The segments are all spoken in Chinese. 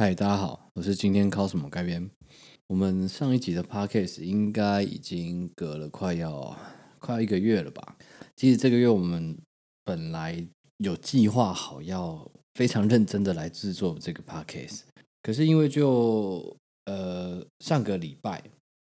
嗨，大家好，我是今天考什么改编。我们上一集的 podcast 应该已经隔了快要快一个月了吧？其实这个月我们本来有计划好要非常认真的来制作这个 podcast，可是因为就呃上个礼拜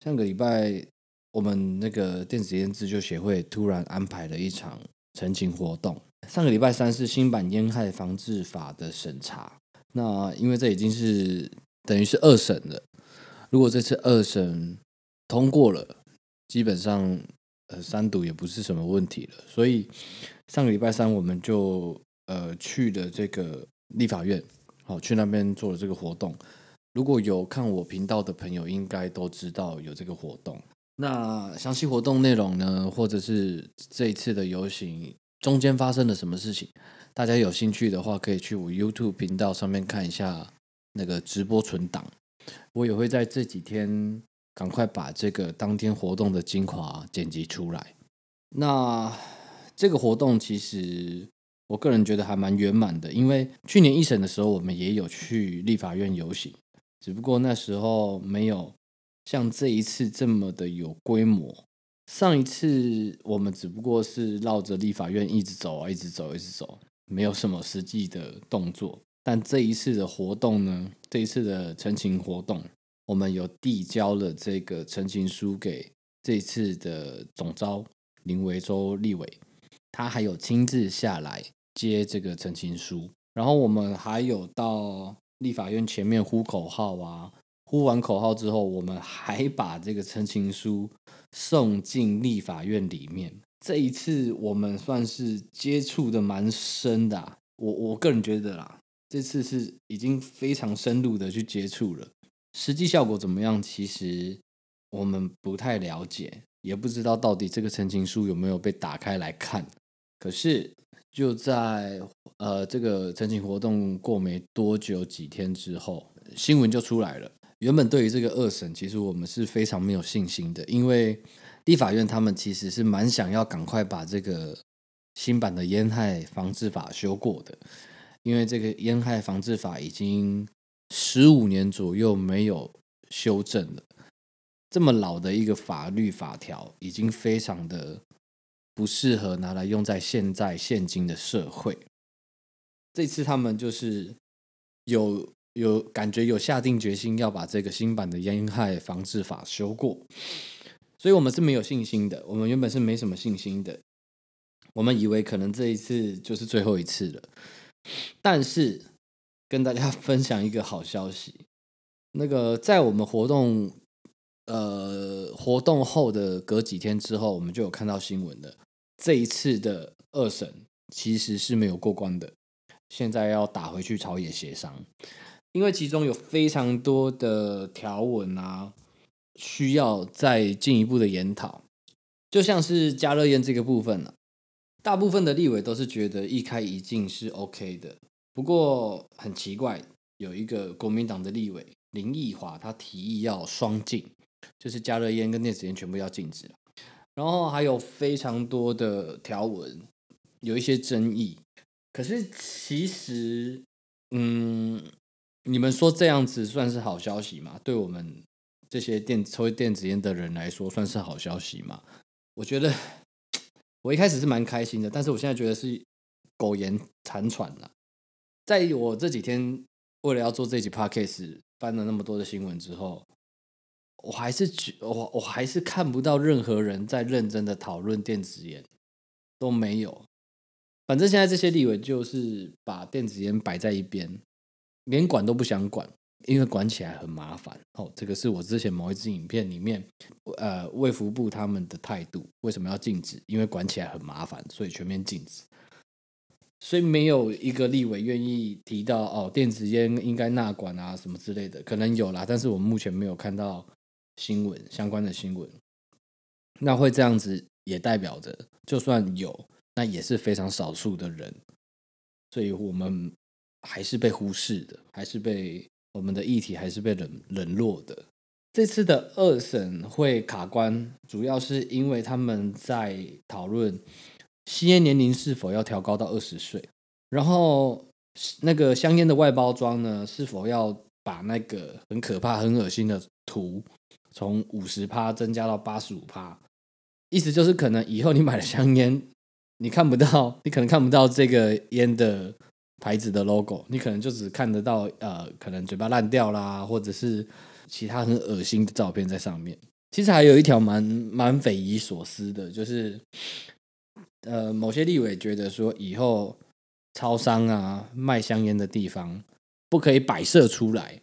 上个礼拜我们那个电子烟自救协会突然安排了一场陈情活动。上个礼拜三是新版烟害防治法的审查。那因为这已经是等于是二审了，如果这次二审通过了，基本上呃三读也不是什么问题了。所以上个礼拜三我们就呃去了这个立法院，好去那边做了这个活动。如果有看我频道的朋友，应该都知道有这个活动。那详细活动内容呢，或者是这一次的游行中间发生了什么事情？大家有兴趣的话，可以去我 YouTube 频道上面看一下那个直播存档。我也会在这几天赶快把这个当天活动的精华剪辑出来。那这个活动其实我个人觉得还蛮圆满的，因为去年一审的时候我们也有去立法院游行，只不过那时候没有像这一次这么的有规模。上一次我们只不过是绕着立法院一直走啊，一直走，一直走。没有什么实际的动作，但这一次的活动呢，这一次的陈情活动，我们有递交了这个陈情书给这次的总召林维洲立委，他还有亲自下来接这个陈情书，然后我们还有到立法院前面呼口号啊，呼完口号之后，我们还把这个陈情书送进立法院里面。这一次我们算是接触的蛮深的，我我个人觉得啦，这次是已经非常深入的去接触了。实际效果怎么样？其实我们不太了解，也不知道到底这个陈情书有没有被打开来看。可是就在呃这个陈情活动过没多久几天之后，新闻就出来了。原本对于这个二审，其实我们是非常没有信心的，因为。立法院他们其实是蛮想要赶快把这个新版的烟害防治法修过的，因为这个烟害防治法已经十五年左右没有修正了，这么老的一个法律法条，已经非常的不适合拿来用在现在现今的社会。这次他们就是有有感觉有下定决心要把这个新版的烟害防治法修过。所以我们是没有信心的。我们原本是没什么信心的。我们以为可能这一次就是最后一次了。但是跟大家分享一个好消息，那个在我们活动呃活动后的隔几天之后，我们就有看到新闻的。这一次的二审其实是没有过关的，现在要打回去朝野协商，因为其中有非常多的条文啊。需要再进一步的研讨，就像是加热烟这个部分呢，大部分的立委都是觉得一开一禁是 OK 的。不过很奇怪，有一个国民党的立委林奕华，他提议要双禁，就是加热烟跟电子烟全部要禁止然后还有非常多的条文有一些争议，可是其实，嗯，你们说这样子算是好消息吗？对我们？这些电抽电子烟的人来说，算是好消息吗？我觉得我一开始是蛮开心的，但是我现在觉得是苟延残喘了。在我这几天为了要做这集 podcast，翻了那么多的新闻之后，我还是觉我我还是看不到任何人在认真的讨论电子烟，都没有。反正现在这些立委就是把电子烟摆在一边，连管都不想管。因为管起来很麻烦哦，这个是我之前某一支影片里面，呃，卫福部他们的态度为什么要禁止？因为管起来很麻烦，所以全面禁止。所以没有一个立委愿意提到哦，电子烟应该纳管啊什么之类的，可能有啦，但是我目前没有看到新闻相关的新闻。那会这样子，也代表着就算有，那也是非常少数的人，所以我们还是被忽视的，还是被。我们的议题还是被冷冷落的。这次的二审会卡关，主要是因为他们在讨论吸烟年龄是否要调高到二十岁，然后那个香烟的外包装呢，是否要把那个很可怕、很恶心的图从五十趴增加到八十五趴，意思就是可能以后你买了香烟，你看不到，你可能看不到这个烟的牌子的 logo，你可能就只看得到呃，可能嘴巴烂掉啦，或者是其他很恶心的照片在上面。其实还有一条蛮蛮匪夷所思的，就是呃，某些立委觉得说以后超商啊卖香烟的地方不可以摆设出来，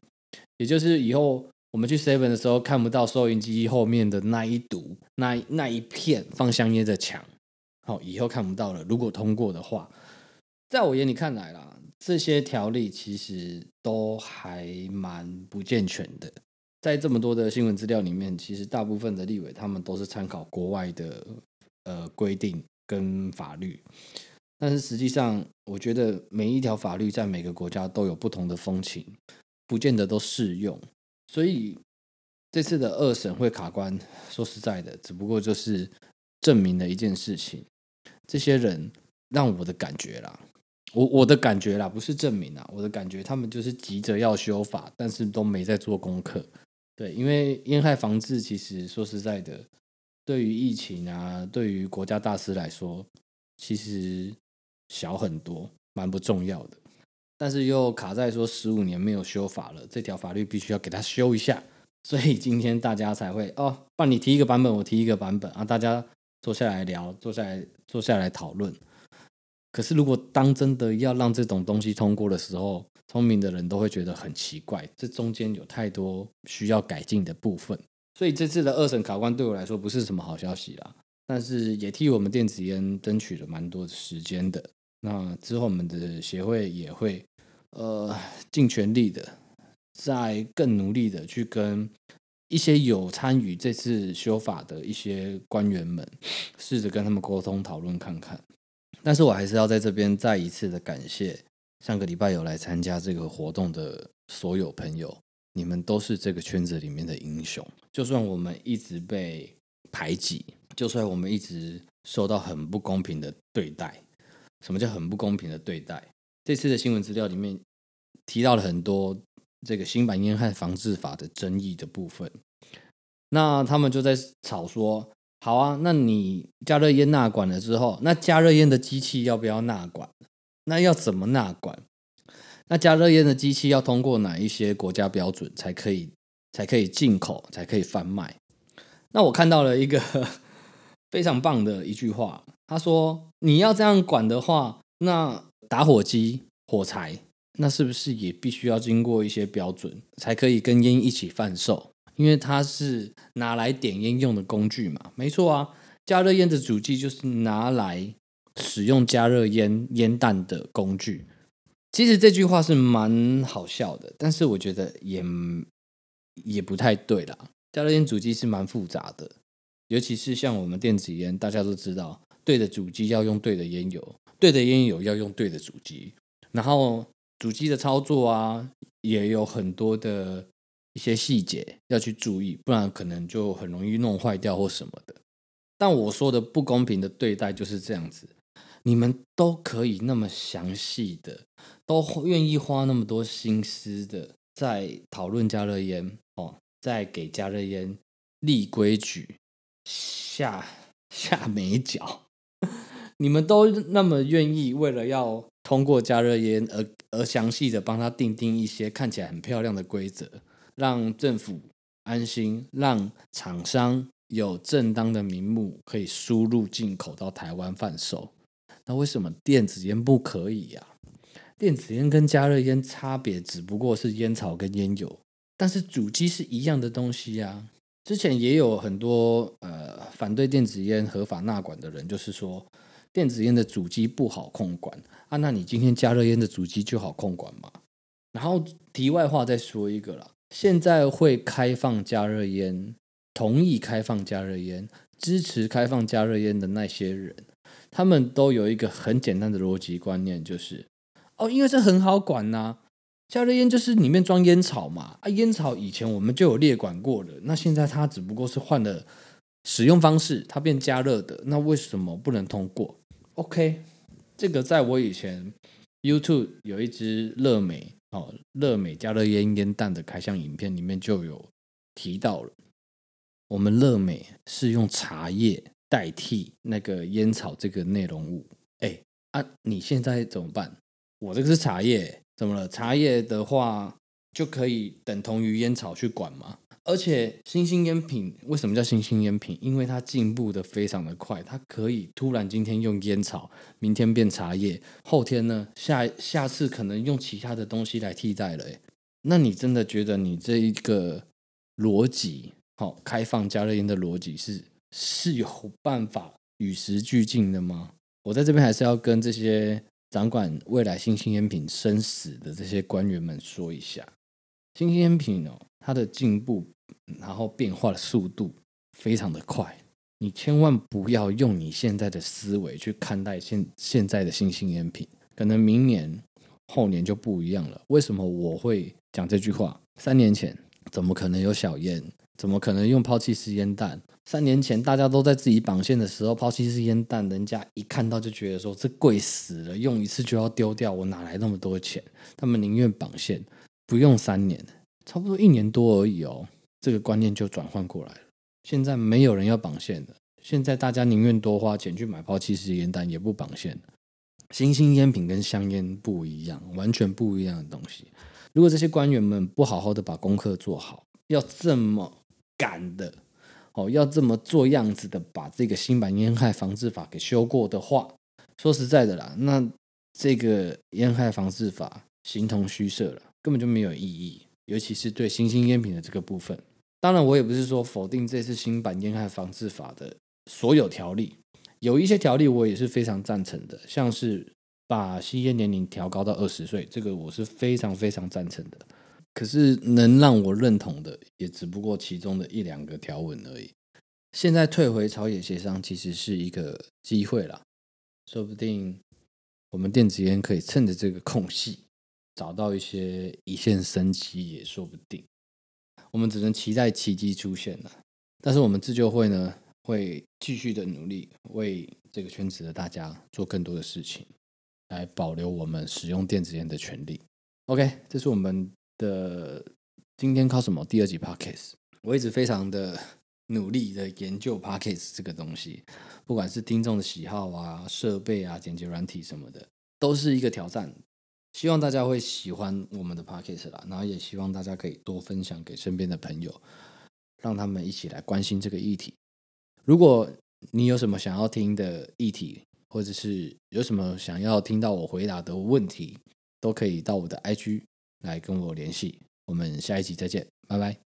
也就是以后我们去 seven 的时候看不到收银机后面的那一堵那那一片放香烟的墙，好，以后看不到了。如果通过的话，在我眼里看来啦，这些条例其实都还蛮不健全的。在这么多的新闻资料里面，其实大部分的立委他们都是参考国外的呃规定跟法律，但是实际上，我觉得每一条法律在每个国家都有不同的风情，不见得都适用。所以这次的二审会卡关，说实在的，只不过就是证明了一件事情：这些人让我的感觉啦，我我的感觉啦，不是证明啊，我的感觉，他们就是急着要修法，但是都没在做功课。对，因为烟害防治其实说实在的，对于疫情啊，对于国家大事来说，其实小很多，蛮不重要的。但是又卡在说十五年没有修法了，这条法律必须要给它修一下。所以今天大家才会哦，帮你提一个版本，我提一个版本啊，大家坐下来聊，坐下来坐下来讨论。可是如果当真的要让这种东西通过的时候，聪明的人都会觉得很奇怪，这中间有太多需要改进的部分，所以这次的二审考官对我来说不是什么好消息啦。但是也替我们电子烟争取了蛮多的时间的。那之后我们的协会也会呃尽全力的，在更努力的去跟一些有参与这次修法的一些官员们，试着跟他们沟通讨论看看。但是我还是要在这边再一次的感谢。上个礼拜有来参加这个活动的所有朋友，你们都是这个圈子里面的英雄。就算我们一直被排挤，就算我们一直受到很不公平的对待，什么叫很不公平的对待？这次的新闻资料里面提到了很多这个新版烟害防治法的争议的部分。那他们就在吵说：好啊，那你加热烟纳管了之后，那加热烟的机器要不要纳管？那要怎么纳管？那加热烟的机器要通过哪一些国家标准才可以才可以进口才可以贩卖？那我看到了一个非常棒的一句话，他说：“你要这样管的话，那打火机、火柴，那是不是也必须要经过一些标准才可以跟烟一起贩售？因为它是拿来点烟用的工具嘛。没错啊，加热烟的主机就是拿来。”使用加热烟烟弹的工具，其实这句话是蛮好笑的，但是我觉得也也不太对啦。加热烟主机是蛮复杂的，尤其是像我们电子烟，大家都知道，对的主机要用对的烟油，对的烟油要用对的主机，然后主机的操作啊，也有很多的一些细节要去注意，不然可能就很容易弄坏掉或什么的。但我说的不公平的对待就是这样子。你们都可以那么详细的，都愿意花那么多心思的在讨论加热烟哦，在给加热烟立规矩、下下美脚，你们都那么愿意为了要通过加热烟而而详细的帮他定定一些看起来很漂亮的规则，让政府安心，让厂商有正当的名目可以输入进口到台湾贩售。那为什么电子烟不可以呀？电子烟跟加热烟差别只不过是烟草跟烟油，但是主机是一样的东西呀。之前也有很多呃反对电子烟合法纳管的人，就是说电子烟的主机不好控管啊。那你今天加热烟的主机就好控管吗？然后题外话再说一个啦，现在会开放加热烟，同意开放加热烟，支持开放加热烟的那些人。他们都有一个很简单的逻辑观念，就是哦，因为这很好管呐，加热烟就是里面装烟草嘛，啊，烟草以前我们就有列管过了，那现在它只不过是换了使用方式，它变加热的，那为什么不能通过？OK，这个在我以前 YouTube 有一支乐美哦，乐美加乐烟烟弹的开箱影片里面就有提到了，我们乐美是用茶叶代替那个烟草这个内容物。哎啊，你现在怎么办？我这个是茶叶，怎么了？茶叶的话就可以等同于烟草去管吗？而且新兴烟品为什么叫新兴烟品？因为它进步的非常的快，它可以突然今天用烟草，明天变茶叶，后天呢下下次可能用其他的东西来替代了。那你真的觉得你这一个逻辑，好开放加热烟的逻辑是是有办法与时俱进的吗？我在这边还是要跟这些掌管未来新兴烟品生死的这些官员们说一下，新兴烟品哦，它的进步。然后变化的速度非常的快，你千万不要用你现在的思维去看待现现在的新兴烟品，可能明年后年就不一样了。为什么我会讲这句话？三年前怎么可能有小烟？怎么可能用抛弃式烟弹？三年前大家都在自己绑线的时候，抛弃式烟弹，人家一看到就觉得说这贵死了，用一次就要丢掉，我哪来那么多钱？他们宁愿绑线，不用三年，差不多一年多而已哦。这个观念就转换过来了。现在没有人要绑线的，现在大家宁愿多花钱去买抛弃式烟弹，也不绑线。新兴烟品跟香烟不一样，完全不一样的东西。如果这些官员们不好好的把功课做好，要这么赶的哦，要这么做样子的把这个新版烟害防治法给修过的话，说实在的啦，那这个烟害防治法形同虚设了，根本就没有意义。尤其是对新兴烟品的这个部分。当然，我也不是说否定这次新版烟害防治法的所有条例，有一些条例我也是非常赞成的，像是把吸烟年龄调高到二十岁，这个我是非常非常赞成的。可是能让我认同的，也只不过其中的一两个条文而已。现在退回朝野协商，其实是一个机会啦，说不定我们电子烟可以趁着这个空隙，找到一些一线生机也说不定。我们只能期待奇迹出现了，但是我们自救会呢，会继续的努力，为这个圈子的大家做更多的事情，来保留我们使用电子烟的权利。OK，这是我们的今天靠什么第二集 Podcast。我一直非常的努力的研究 Podcast 这个东西，不管是听众的喜好啊、设备啊、剪辑软体什么的，都是一个挑战。希望大家会喜欢我们的 podcast 啦，然后也希望大家可以多分享给身边的朋友，让他们一起来关心这个议题。如果你有什么想要听的议题，或者是有什么想要听到我回答的问题，都可以到我的 IG 来跟我联系。我们下一集再见，拜拜。